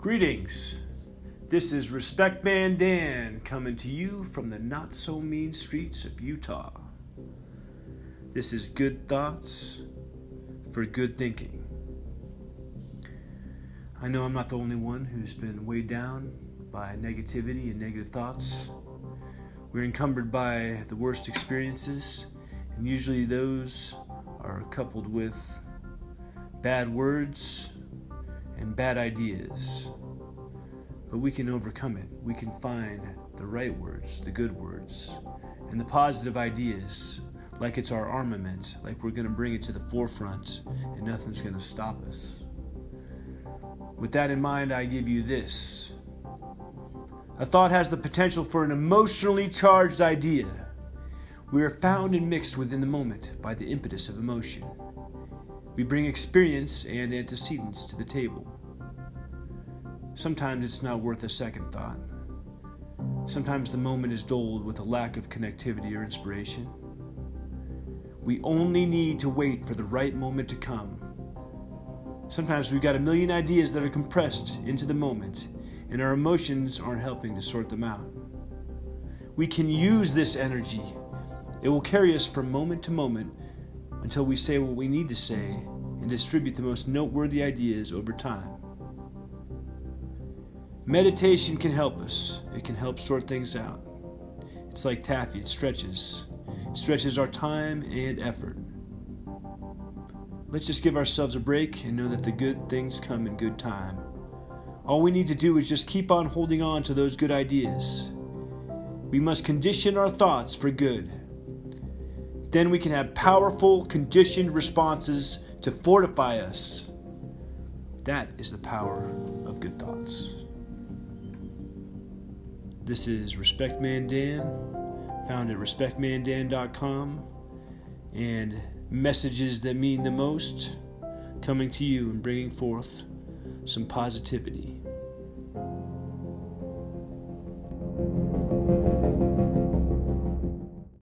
Greetings. This is Respect Man Dan coming to you from the not so mean streets of Utah. This is good thoughts for good thinking. I know I'm not the only one who's been weighed down by negativity and negative thoughts. We're encumbered by the worst experiences, and usually those are coupled with bad words and bad ideas. But we can overcome it. We can find the right words, the good words, and the positive ideas, like it's our armament, like we're going to bring it to the forefront and nothing's going to stop us. With that in mind, I give you this. A thought has the potential for an emotionally charged idea. We are found and mixed within the moment by the impetus of emotion. We bring experience and antecedents to the table. Sometimes it's not worth a second thought. Sometimes the moment is dulled with a lack of connectivity or inspiration. We only need to wait for the right moment to come. Sometimes we've got a million ideas that are compressed into the moment, and our emotions aren't helping to sort them out. We can use this energy. It will carry us from moment to moment until we say what we need to say and distribute the most noteworthy ideas over time. Meditation can help us, it can help sort things out. It's like taffy, it stretches. It stretches our time and effort. Let's just give ourselves a break and know that the good things come in good time. All we need to do is just keep on holding on to those good ideas. We must condition our thoughts for good. Then we can have powerful, conditioned responses to fortify us. That is the power of good thoughts. This is Respect Man Dan, found at respectmandan.com, and messages that mean the most coming to you and bringing forth some positivity.